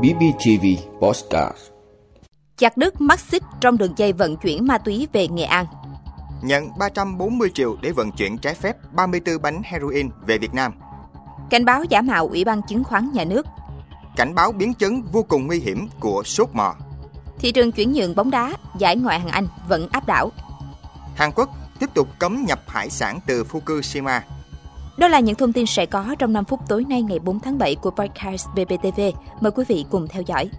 BBTV Postcard Chặt đứt mắt xích trong đường dây vận chuyển ma túy về Nghệ An. Nhận 340 triệu để vận chuyển trái phép 34 bánh heroin về Việt Nam. Cảnh báo giả mạo Ủy ban Chứng khoán Nhà nước. Cảnh báo biến chứng vô cùng nguy hiểm của sốt mò. Thị trường chuyển nhượng bóng đá, giải ngoại hạng Anh vẫn áp đảo. Hàn Quốc tiếp tục cấm nhập hải sản từ Fukushima. Đó là những thông tin sẽ có trong 5 phút tối nay ngày 4 tháng 7 của podcast BBTV. Mời quý vị cùng theo dõi.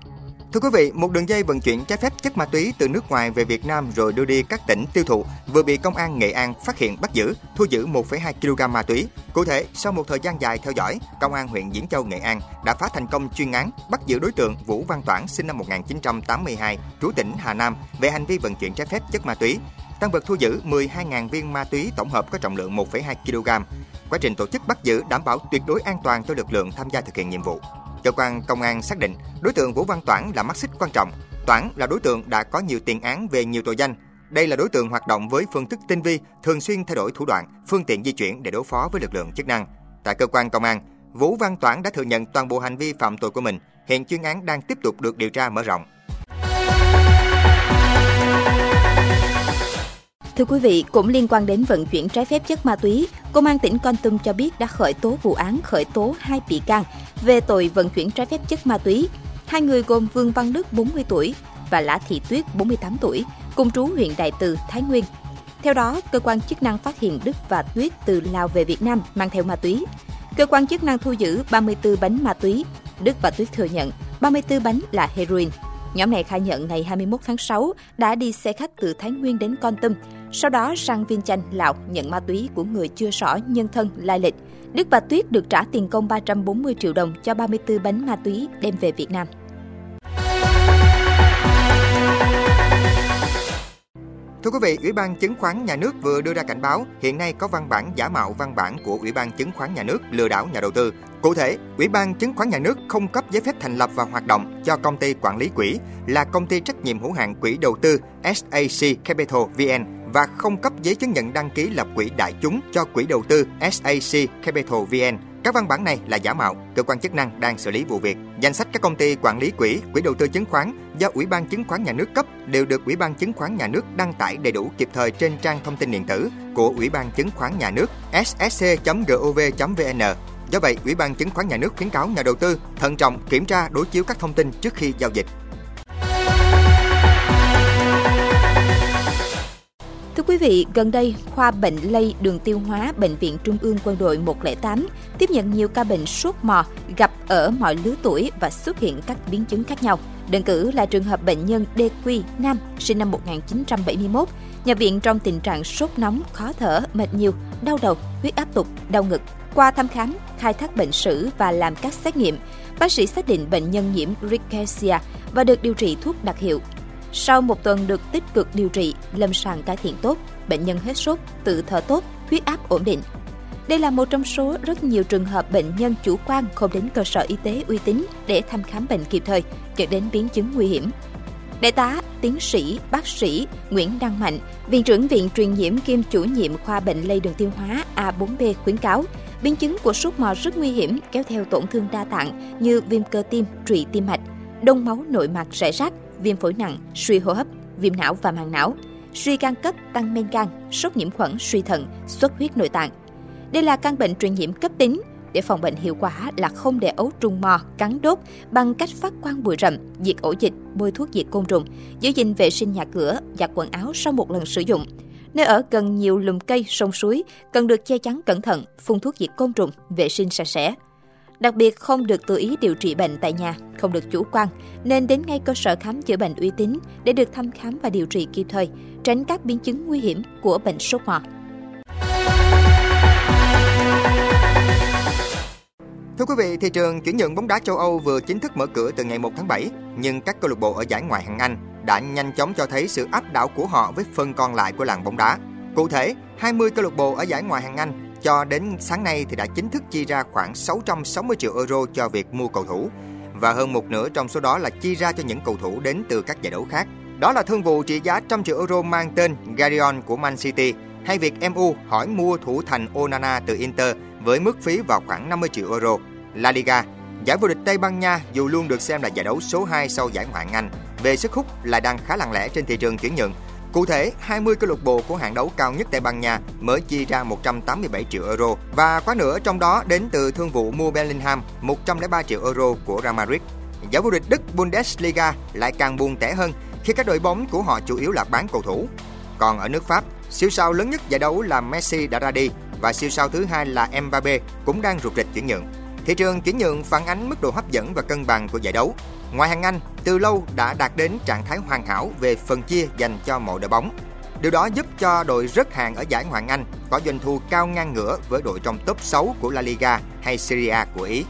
Thưa quý vị, một đường dây vận chuyển trái phép chất ma túy từ nước ngoài về Việt Nam rồi đưa đi các tỉnh tiêu thụ vừa bị công an Nghệ An phát hiện bắt giữ, thu giữ 1,2 kg ma túy. Cụ thể, sau một thời gian dài theo dõi, công an huyện Diễn Châu, Nghệ An đã phá thành công chuyên án bắt giữ đối tượng Vũ Văn Toản sinh năm 1982, trú tỉnh Hà Nam về hành vi vận chuyển trái phép chất ma túy. Tăng vật thu giữ 12.000 viên ma túy tổng hợp có trọng lượng 1,2 kg. Quá trình tổ chức bắt giữ đảm bảo tuyệt đối an toàn cho lực lượng tham gia thực hiện nhiệm vụ. Cơ quan công an xác định đối tượng Vũ Văn Toản là mắt xích quan trọng. Toản là đối tượng đã có nhiều tiền án về nhiều tội danh. Đây là đối tượng hoạt động với phương thức tinh vi, thường xuyên thay đổi thủ đoạn, phương tiện di chuyển để đối phó với lực lượng chức năng. Tại cơ quan công an, Vũ Văn Toản đã thừa nhận toàn bộ hành vi phạm tội của mình. Hiện chuyên án đang tiếp tục được điều tra mở rộng. Thưa quý vị, cũng liên quan đến vận chuyển trái phép chất ma túy, Công an tỉnh Con Tum cho biết đã khởi tố vụ án khởi tố hai bị can về tội vận chuyển trái phép chất ma túy. Hai người gồm Vương Văn Đức 40 tuổi và Lã Thị Tuyết 48 tuổi, cùng trú huyện Đại Từ, Thái Nguyên. Theo đó, cơ quan chức năng phát hiện Đức và Tuyết từ Lào về Việt Nam mang theo ma túy. Cơ quan chức năng thu giữ 34 bánh ma túy. Đức và Tuyết thừa nhận 34 bánh là heroin. Nhóm này khai nhận ngày 21 tháng 6 đã đi xe khách từ Thái Nguyên đến Con Tum, sau đó sang Viên Chanh, Lào nhận ma túy của người chưa rõ nhân thân lai lịch. Đức và Tuyết được trả tiền công 340 triệu đồng cho 34 bánh ma túy đem về Việt Nam. Thưa quý vị, Ủy ban Chứng khoán Nhà nước vừa đưa ra cảnh báo hiện nay có văn bản giả mạo văn bản của Ủy ban Chứng khoán Nhà nước lừa đảo nhà đầu tư. Cụ thể, Ủy ban Chứng khoán Nhà nước không cấp giấy phép thành lập và hoạt động cho công ty quản lý quỹ là công ty trách nhiệm hữu hạn quỹ đầu tư SAC Capital VN và không cấp giấy chứng nhận đăng ký lập quỹ đại chúng cho quỹ đầu tư SAC Capital VN. Các văn bản này là giả mạo, cơ quan chức năng đang xử lý vụ việc. Danh sách các công ty quản lý quỹ, quỹ đầu tư chứng khoán do Ủy ban Chứng khoán Nhà nước cấp đều được Ủy ban Chứng khoán Nhà nước đăng tải đầy đủ kịp thời trên trang thông tin điện tử của Ủy ban Chứng khoán Nhà nước ssc.gov.vn. Do vậy, Ủy ban Chứng khoán Nhà nước khuyến cáo nhà đầu tư thận trọng kiểm tra đối chiếu các thông tin trước khi giao dịch. Thưa quý vị, gần đây, khoa bệnh lây đường tiêu hóa Bệnh viện Trung ương Quân đội 108 tiếp nhận nhiều ca bệnh sốt mò gặp ở mọi lứa tuổi và xuất hiện các biến chứng khác nhau. Đơn cử là trường hợp bệnh nhân DQ Nam, sinh năm 1971, nhập viện trong tình trạng sốt nóng, khó thở, mệt nhiều, đau đầu, huyết áp tụt, đau ngực. Qua thăm khám, khai thác bệnh sử và làm các xét nghiệm, bác sĩ xác định bệnh nhân nhiễm rickettsia và được điều trị thuốc đặc hiệu sau một tuần được tích cực điều trị, lâm sàng cải thiện tốt, bệnh nhân hết sốt, tự thở tốt, huyết áp ổn định. Đây là một trong số rất nhiều trường hợp bệnh nhân chủ quan không đến cơ sở y tế uy tín để thăm khám bệnh kịp thời, dẫn đến biến chứng nguy hiểm. Đại tá, tiến sĩ, bác sĩ Nguyễn Đăng Mạnh, Viện trưởng Viện Truyền nhiễm kiêm chủ nhiệm khoa bệnh lây đường tiêu hóa A4B khuyến cáo, biến chứng của sốt mò rất nguy hiểm kéo theo tổn thương đa tạng như viêm cơ tim, trụy tim mạch, đông máu nội mạc rải rác, viêm phổi nặng, suy hô hấp, viêm não và màng não, suy gan cấp, tăng men gan, sốc nhiễm khuẩn, suy thận, xuất huyết nội tạng. Đây là căn bệnh truyền nhiễm cấp tính. Để phòng bệnh hiệu quả là không để ấu trùng mò cắn đốt bằng cách phát quang bụi rậm, diệt ổ dịch, bôi thuốc diệt côn trùng, giữ gìn vệ sinh nhà cửa, giặt quần áo sau một lần sử dụng. Nơi ở gần nhiều lùm cây, sông suối cần được che chắn cẩn thận, phun thuốc diệt côn trùng, vệ sinh sạch sẽ. Đặc biệt không được tự ý điều trị bệnh tại nhà, không được chủ quan, nên đến ngay cơ sở khám chữa bệnh uy tín để được thăm khám và điều trị kịp thời, tránh các biến chứng nguy hiểm của bệnh sốt ho. Thưa quý vị, thị trường chuyển nhượng bóng đá châu Âu vừa chính thức mở cửa từ ngày 1 tháng 7, nhưng các câu lạc bộ ở giải ngoại hạng Anh đã nhanh chóng cho thấy sự áp đảo của họ với phần còn lại của làng bóng đá. Cụ thể, 20 câu lạc bộ ở giải ngoại hạng Anh cho đến sáng nay thì đã chính thức chi ra khoảng 660 triệu euro cho việc mua cầu thủ và hơn một nửa trong số đó là chi ra cho những cầu thủ đến từ các giải đấu khác. Đó là thương vụ trị giá trăm triệu euro mang tên Garion của Man City hay việc MU hỏi mua thủ thành Onana từ Inter với mức phí vào khoảng 50 triệu euro. La Liga Giải vô địch Tây Ban Nha dù luôn được xem là giải đấu số 2 sau giải Ngoại hạng Anh, về sức hút là đang khá lặng lẽ trên thị trường chuyển nhượng. Cụ thể, 20 câu lạc bộ của hạng đấu cao nhất Tây Ban Nha mới chi ra 187 triệu euro và quá nửa trong đó đến từ thương vụ mua Bellingham 103 triệu euro của Real Madrid. Giải vô địch Đức Bundesliga lại càng buồn tẻ hơn khi các đội bóng của họ chủ yếu là bán cầu thủ. Còn ở nước Pháp, siêu sao lớn nhất giải đấu là Messi đã ra đi và siêu sao thứ hai là Mbappe cũng đang rụt rịch chuyển nhượng. Thị trường chuyển nhượng phản ánh mức độ hấp dẫn và cân bằng của giải đấu. Ngoài hàng Anh, từ lâu đã đạt đến trạng thái hoàn hảo về phần chia dành cho mọi đội bóng. Điều đó giúp cho đội rất hàng ở giải Ngoại Anh có doanh thu cao ngang ngửa với đội trong top 6 của La Liga hay Serie A của Ý.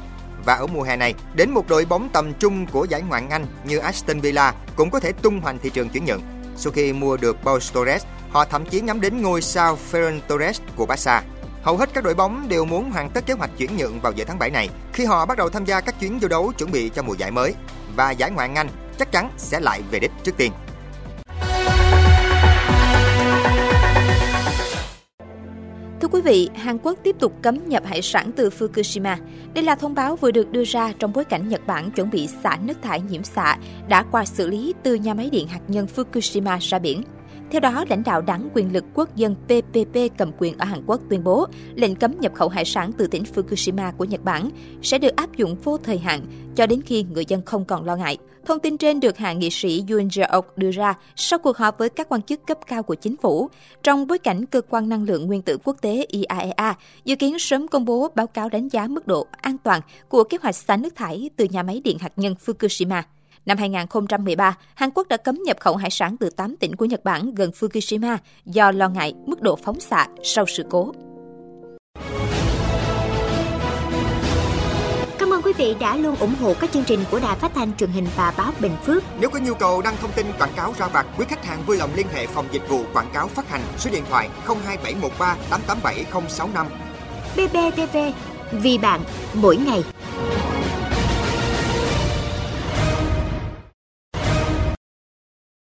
Và ở mùa hè này, đến một đội bóng tầm trung của giải Ngoại Anh như Aston Villa cũng có thể tung hoành thị trường chuyển nhượng. Sau khi mua được Paul Torres, họ thậm chí nhắm đến ngôi sao Ferran Torres của Barca. Hầu hết các đội bóng đều muốn hoàn tất kế hoạch chuyển nhượng vào giữa tháng 7 này khi họ bắt đầu tham gia các chuyến giao đấu chuẩn bị cho mùa giải mới và giải Ngoại Anh chắc chắn sẽ lại về đích trước tiên. Thưa quý vị, Hàn Quốc tiếp tục cấm nhập hải sản từ Fukushima. Đây là thông báo vừa được đưa ra trong bối cảnh Nhật Bản chuẩn bị xả nước thải nhiễm xạ đã qua xử lý từ nhà máy điện hạt nhân Fukushima ra biển. Theo đó, lãnh đạo đảng quyền lực quốc dân PPP cầm quyền ở Hàn Quốc tuyên bố lệnh cấm nhập khẩu hải sản từ tỉnh Fukushima của Nhật Bản sẽ được áp dụng vô thời hạn cho đến khi người dân không còn lo ngại. Thông tin trên được hạ nghị sĩ Yoon Jae-ok đưa ra sau cuộc họp với các quan chức cấp cao của chính phủ, trong bối cảnh cơ quan năng lượng nguyên tử quốc tế IAEA dự kiến sớm công bố báo cáo đánh giá mức độ an toàn của kế hoạch xả nước thải từ nhà máy điện hạt nhân Fukushima. Năm 2013, Hàn Quốc đã cấm nhập khẩu hải sản từ 8 tỉnh của Nhật Bản gần Fukushima do lo ngại mức độ phóng xạ sau sự cố. Cảm ơn quý vị đã luôn ủng hộ các chương trình của Đài Phát thanh truyền hình và báo Bình Phước. Nếu có nhu cầu đăng thông tin quảng cáo ra vặt, quý khách hàng vui lòng liên hệ phòng dịch vụ quảng cáo phát hành số điện thoại 02713 887065. BBTV, vì bạn, mỗi ngày.